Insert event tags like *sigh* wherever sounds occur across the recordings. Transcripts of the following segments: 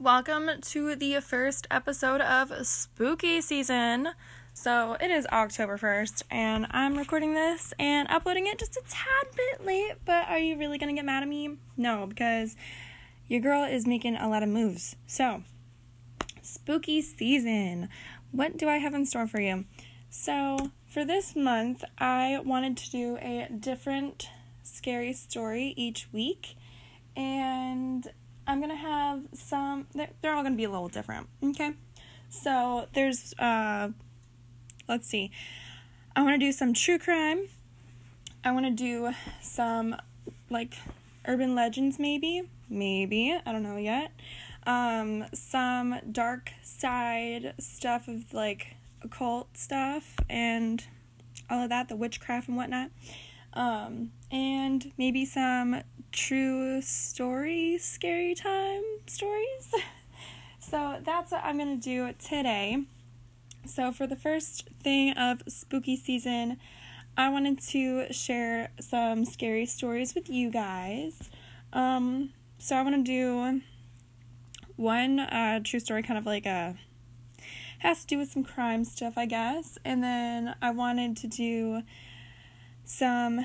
Welcome to the first episode of Spooky Season. So it is October 1st, and I'm recording this and uploading it just a tad bit late. But are you really gonna get mad at me? No, because your girl is making a lot of moves. So, spooky season. What do I have in store for you? So, for this month, I wanted to do a different scary story each week, and some, they're, they're all gonna be a little different, okay? So, there's, uh, let's see, I wanna do some true crime, I wanna do some, like, urban legends, maybe, maybe, I don't know yet. Um, some dark side stuff of like occult stuff and all of that, the witchcraft and whatnot. Um, and maybe some true story, scary time stories. *laughs* so that's what I'm gonna do today. So, for the first thing of spooky season, I wanted to share some scary stories with you guys. Um, so, I want to do one uh, true story, kind of like a has to do with some crime stuff, I guess. And then I wanted to do some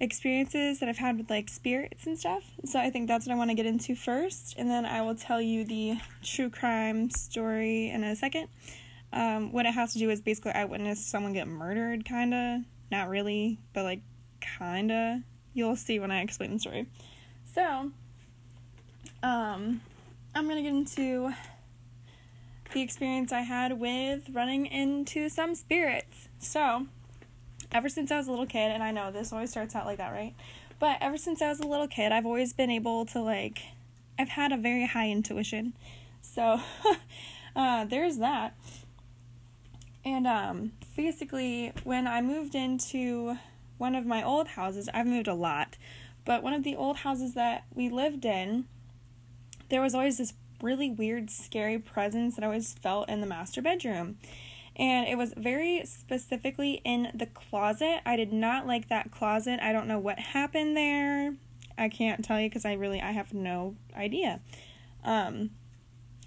experiences that I've had with like spirits and stuff. So I think that's what I want to get into first. And then I will tell you the true crime story in a second. Um, what it has to do is basically I witnessed someone get murdered, kind of. Not really, but like kind of. You'll see when I explain the story. So, um, I'm to get into the experience I had with running into some spirits. So, ever since I was a little kid, and I know this always starts out like that, right? But ever since I was a little kid, I've always been able to, like, I've had a very high intuition. So, *laughs* uh, there's that. And, um, basically, when I moved into one of my old houses, I've moved a lot, but one of the old houses that we lived in, there was always this really weird, scary presence that I always felt in the master bedroom. And it was very specifically in the closet. I did not like that closet. I don't know what happened there. I can't tell you because I really I have no idea. Um,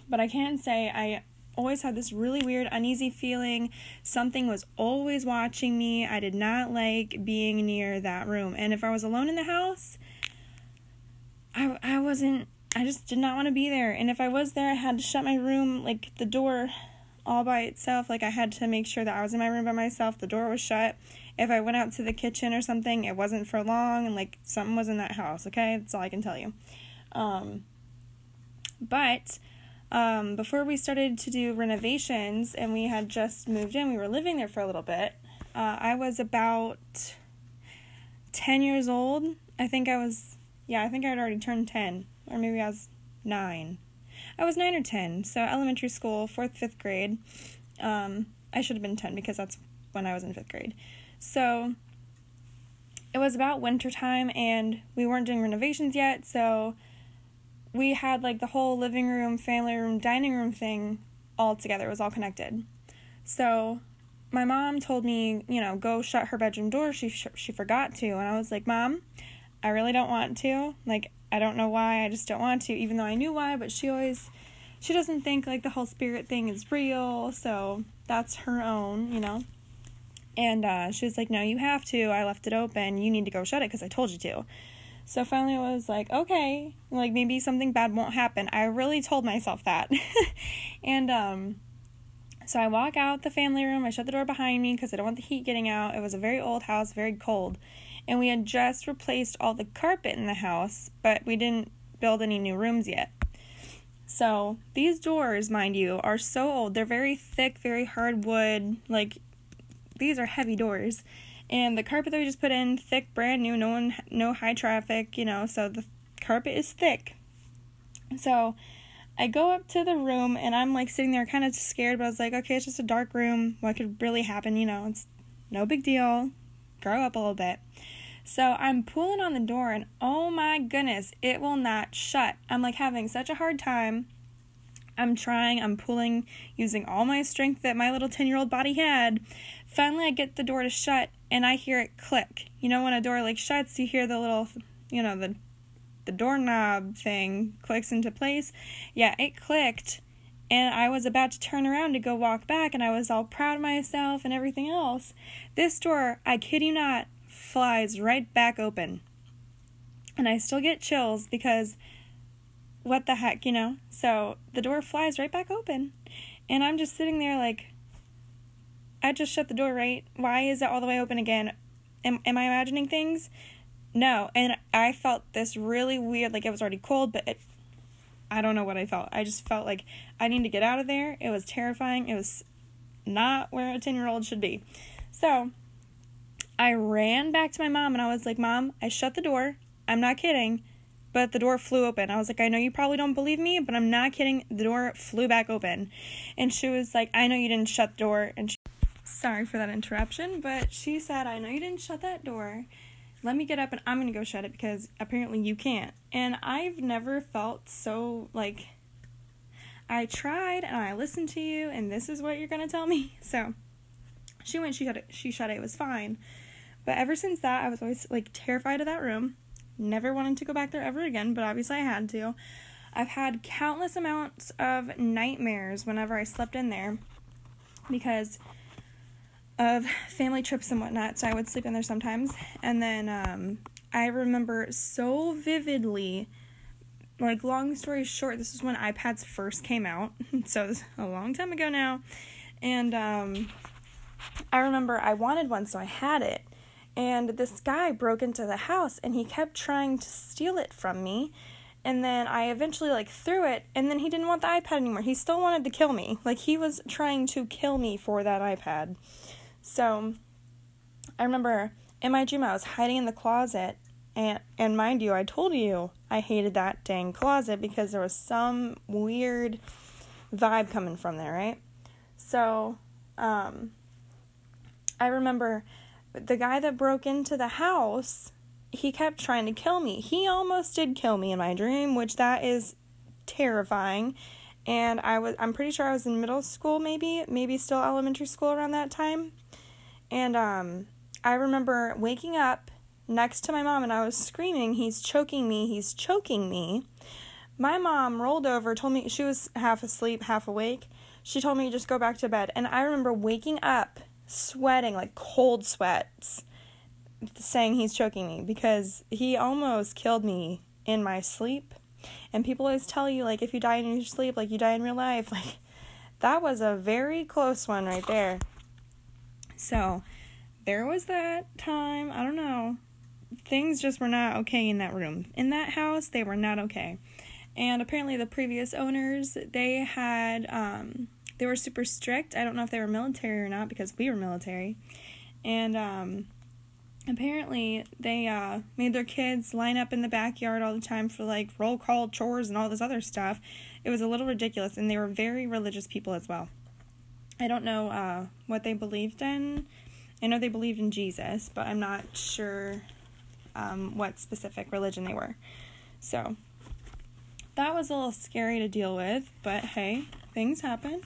but I can say I always had this really weird uneasy feeling. Something was always watching me. I did not like being near that room. And if I was alone in the house, I I wasn't I just did not want to be there. And if I was there, I had to shut my room, like the door all by itself. Like I had to make sure that I was in my room by myself, the door was shut. If I went out to the kitchen or something, it wasn't for long and like something was in that house, okay? That's all I can tell you. Um, but um, before we started to do renovations and we had just moved in, we were living there for a little bit. Uh, I was about 10 years old. I think I was, yeah, I think I had already turned 10 or maybe I was nine. I was nine or ten, so elementary school, fourth, fifth grade. Um, I should have been ten because that's when I was in fifth grade. So it was about winter time, and we weren't doing renovations yet, so we had like the whole living room, family room, dining room thing all together. It was all connected. So my mom told me, you know, go shut her bedroom door. She she forgot to, and I was like, "Mom, I really don't want to. Like I don't know why, I just don't want to, even though I knew why, but she always she doesn't think like the whole spirit thing is real, so that's her own, you know. And uh, she was like, No, you have to. I left it open. You need to go shut it because I told you to. So finally, I was like, Okay, like maybe something bad won't happen. I really told myself that. *laughs* and um, so I walk out the family room. I shut the door behind me because I don't want the heat getting out. It was a very old house, very cold and we had just replaced all the carpet in the house, but we didn't build any new rooms yet. So, these doors, mind you, are so old. They're very thick, very hard wood. Like, these are heavy doors. And the carpet that we just put in, thick, brand new, no one, no high traffic, you know, so the carpet is thick. So, I go up to the room and I'm like sitting there kind of scared, but I was like, okay, it's just a dark room. What could really happen? You know, it's no big deal. Grow up a little bit. So I'm pulling on the door and oh my goodness, it will not shut. I'm like having such a hard time. I'm trying, I'm pulling, using all my strength that my little 10 year old body had. Finally, I get the door to shut and I hear it click. You know, when a door like shuts, you hear the little, you know, the the doorknob thing clicks into place. Yeah, it clicked. And I was about to turn around to go walk back, and I was all proud of myself and everything else. This door, I kid you not, flies right back open. And I still get chills because what the heck, you know? So the door flies right back open. And I'm just sitting there like, I just shut the door, right? Why is it all the way open again? Am, am I imagining things? No. And I felt this really weird, like it was already cold, but it, I don't know what I felt. I just felt like I need to get out of there. It was terrifying. It was not where a 10 year old should be. So I ran back to my mom and I was like, Mom, I shut the door. I'm not kidding. But the door flew open. I was like, I know you probably don't believe me, but I'm not kidding. The door flew back open. And she was like, I know you didn't shut the door. And she, sorry for that interruption, but she said, I know you didn't shut that door. Let me get up and I'm going to go shut it because apparently you can't. And I've never felt so like I tried and I listened to you and this is what you're going to tell me. *laughs* So she went, she shut it, she shut it, it was fine. But ever since that, I was always like terrified of that room. Never wanted to go back there ever again, but obviously I had to. I've had countless amounts of nightmares whenever I slept in there because of family trips and whatnot. So I would sleep in there sometimes. And then um, I remember so vividly, like, long story short, this is when iPads first came out. *laughs* so a long time ago now. And um, I remember I wanted one, so I had it and this guy broke into the house and he kept trying to steal it from me and then I eventually like threw it and then he didn't want the iPad anymore. He still wanted to kill me. Like he was trying to kill me for that iPad. So I remember in my dream I was hiding in the closet and and mind you, I told you I hated that dang closet because there was some weird vibe coming from there, right? So um I remember the guy that broke into the house, he kept trying to kill me. He almost did kill me in my dream, which that is terrifying. And I was I'm pretty sure I was in middle school maybe, maybe still elementary school around that time. And um I remember waking up next to my mom and I was screaming, "He's choking me, he's choking me." My mom rolled over, told me she was half asleep, half awake. She told me just go back to bed. And I remember waking up sweating like cold sweats saying he's choking me because he almost killed me in my sleep. And people always tell you like if you die in your sleep like you die in real life. *laughs* Like that was a very close one right there. So there was that time. I don't know. Things just were not okay in that room. In that house they were not okay. And apparently the previous owners they had um they were super strict. I don't know if they were military or not because we were military. And um, apparently they uh, made their kids line up in the backyard all the time for like roll call chores and all this other stuff. It was a little ridiculous, and they were very religious people as well. I don't know uh, what they believed in. I know they believed in Jesus, but I'm not sure um, what specific religion they were. So that was a little scary to deal with, but hey, things happen.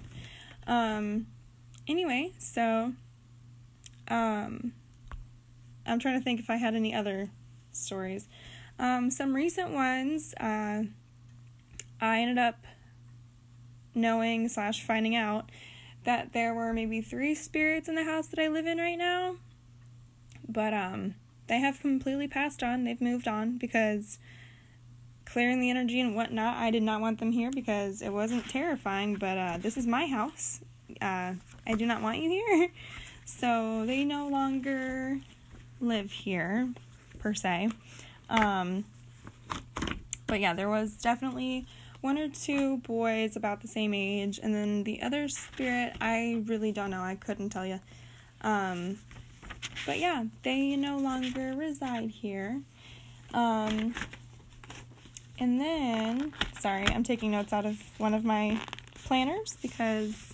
Um, anyway, so um, I'm trying to think if I had any other stories. Um, some recent ones, uh, I ended up knowing slash finding out that there were maybe three spirits in the house that I live in right now, but um, they have completely passed on. They've moved on because clearing the energy and whatnot. I did not want them here because it wasn't terrifying, but uh, this is my house. Uh, I do not want you here. *laughs* So they no longer live here, per se. Um, but yeah, there was definitely one or two boys about the same age, and then the other spirit, I really don't know. I couldn't tell you. Um, but yeah, they no longer reside here. Um, and then, sorry, I'm taking notes out of one of my planners because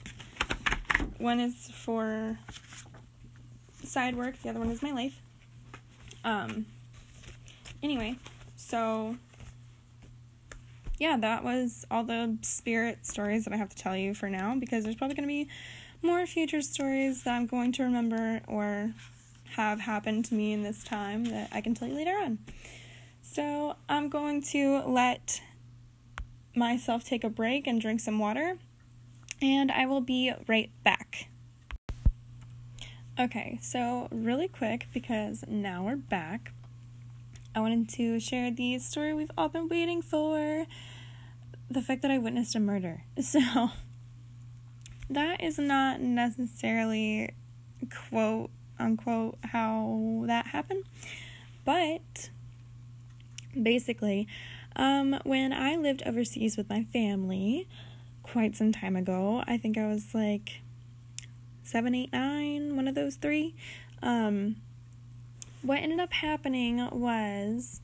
one is for side work, the other one is my life. Um, anyway, so yeah, that was all the spirit stories that I have to tell you for now because there's probably going to be more future stories that I'm going to remember or have happened to me in this time that I can tell you later on. So I'm going to let myself take a break and drink some water, and I will be right back. Okay, so really quick because now we're back. I wanted to share the story we've all been waiting for the fact that I witnessed a murder. *laughs* So, that is not necessarily quote unquote how that happened, but basically, um, when I lived overseas with my family quite some time ago, I think I was like seven, eight, nine, one of those three. Um, what ended up happening was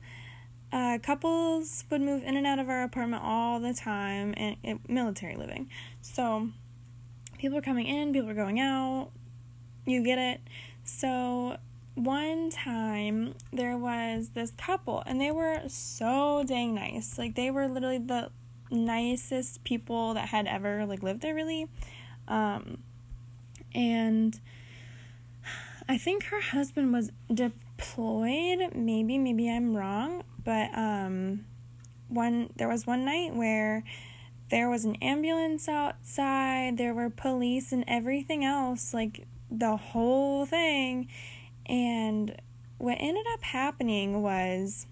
uh, couples would move in and out of our apartment all the time and, military living. So people are coming in, people are going out. You get it. So one time there was this couple and they were so dang nice. Like they were literally the nicest people that had ever like lived there really. Um and I think her husband was deployed. Maybe, maybe I'm wrong, but um, one there was one night where there was an ambulance outside. There were police and everything else, like the whole thing. And what ended up happening was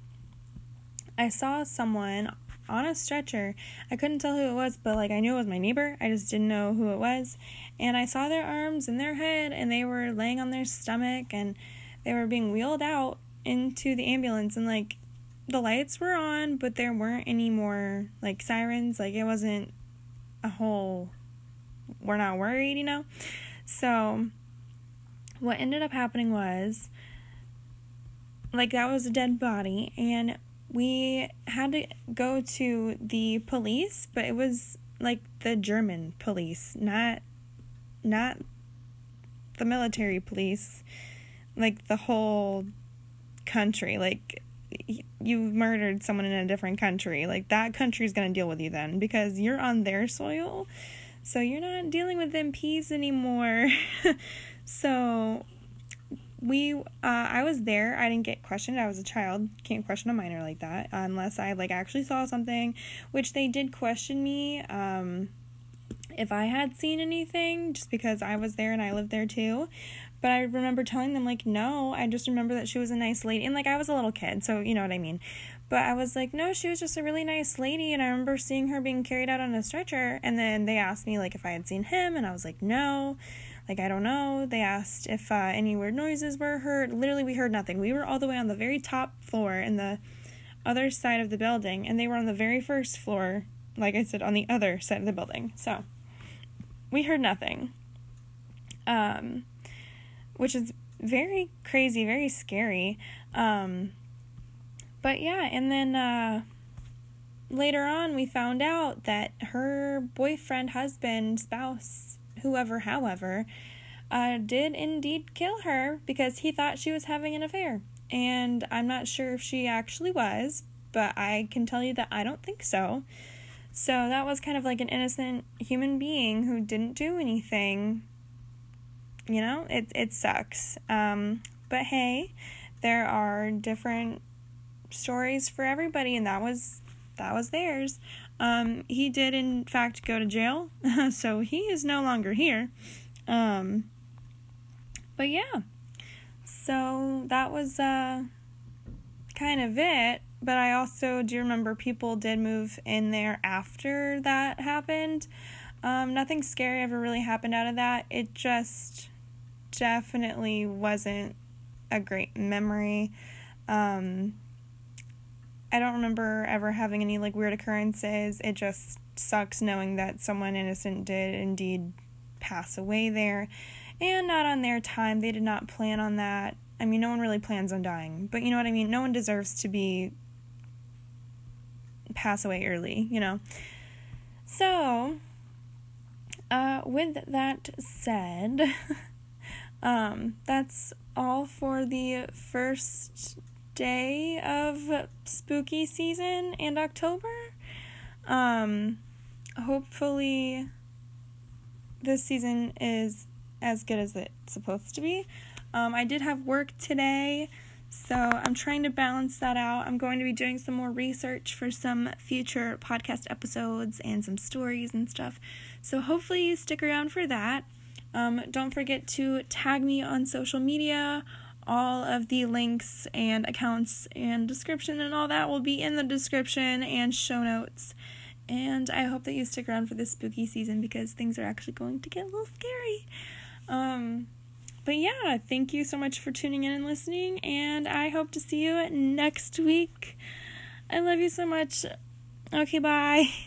I saw someone on a stretcher. I couldn't tell who it was, but like I knew it was my neighbor. I just didn't know who it was. And I saw their arms and their head, and they were laying on their stomach, and they were being wheeled out into the ambulance. And like the lights were on, but there weren't any more like sirens. Like it wasn't a whole, we're not worried, you know? So what ended up happening was like that was a dead body and we had to go to the police, but it was like the German police, not not the military police, like the whole country. Like you murdered someone in a different country, like that country's going to deal with you then because you're on their soil. So you're not dealing with MPs anymore. *laughs* so we uh, I was there. I didn't get questioned. I was a child. Can't question a minor like that unless I like actually saw something, which they did question me um if I had seen anything just because I was there and I lived there too. But I remember telling them like no, I just remember that she was a nice lady and like I was a little kid, so you know what I mean. But I was like, no, she was just a really nice lady and I remember seeing her being carried out on a stretcher and then they asked me like if I had seen him and I was like, "No." Like, I don't know. They asked if uh, any weird noises were heard. Literally, we heard nothing. We were all the way on the very top floor in the other side of the building, and they were on the very first floor, like I said, on the other side of the building. So, we heard nothing. Um, which is very crazy, very scary. Um, but yeah, and then uh, later on, we found out that her boyfriend, husband, spouse, whoever, however, uh, did indeed kill her because he thought she was having an affair. And I'm not sure if she actually was, but I can tell you that I don't think so. So that was kind of like an innocent human being who didn't do anything. You know, it it sucks. Um, but hey, there are different stories for everybody, and that was that was theirs. Um, he did, in fact, go to jail, *laughs* so he is no longer here. Um, but yeah, so that was uh, kind of it. But I also do remember people did move in there after that happened. Um, nothing scary ever really happened out of that. It just definitely wasn't a great memory. Um, I don't remember ever having any like weird occurrences. It just sucks knowing that someone innocent did indeed pass away there and not on their time. They did not plan on that. I mean, no one really plans on dying, but you know what I mean? No one deserves to be pass away early, you know. So, uh, with that said, *laughs* um, that's all for the first day of spooky season and October. Um, hopefully, this season is as good as it's supposed to be. Um, I did have work today, So I'm trying to balance that out. I'm going to be doing some more research for some future podcast episodes and some stories and stuff. So hopefully you stick around for that. Um, don't forget to tag me on social media. All of the links and accounts and description and all that will be in the description and show notes. And I hope that you stick around for this spooky season because things are actually going to get a little scary. Um, but yeah, thank you so much for tuning in and listening, and I hope to see you next week. I love you so much. Okay, bye. *laughs*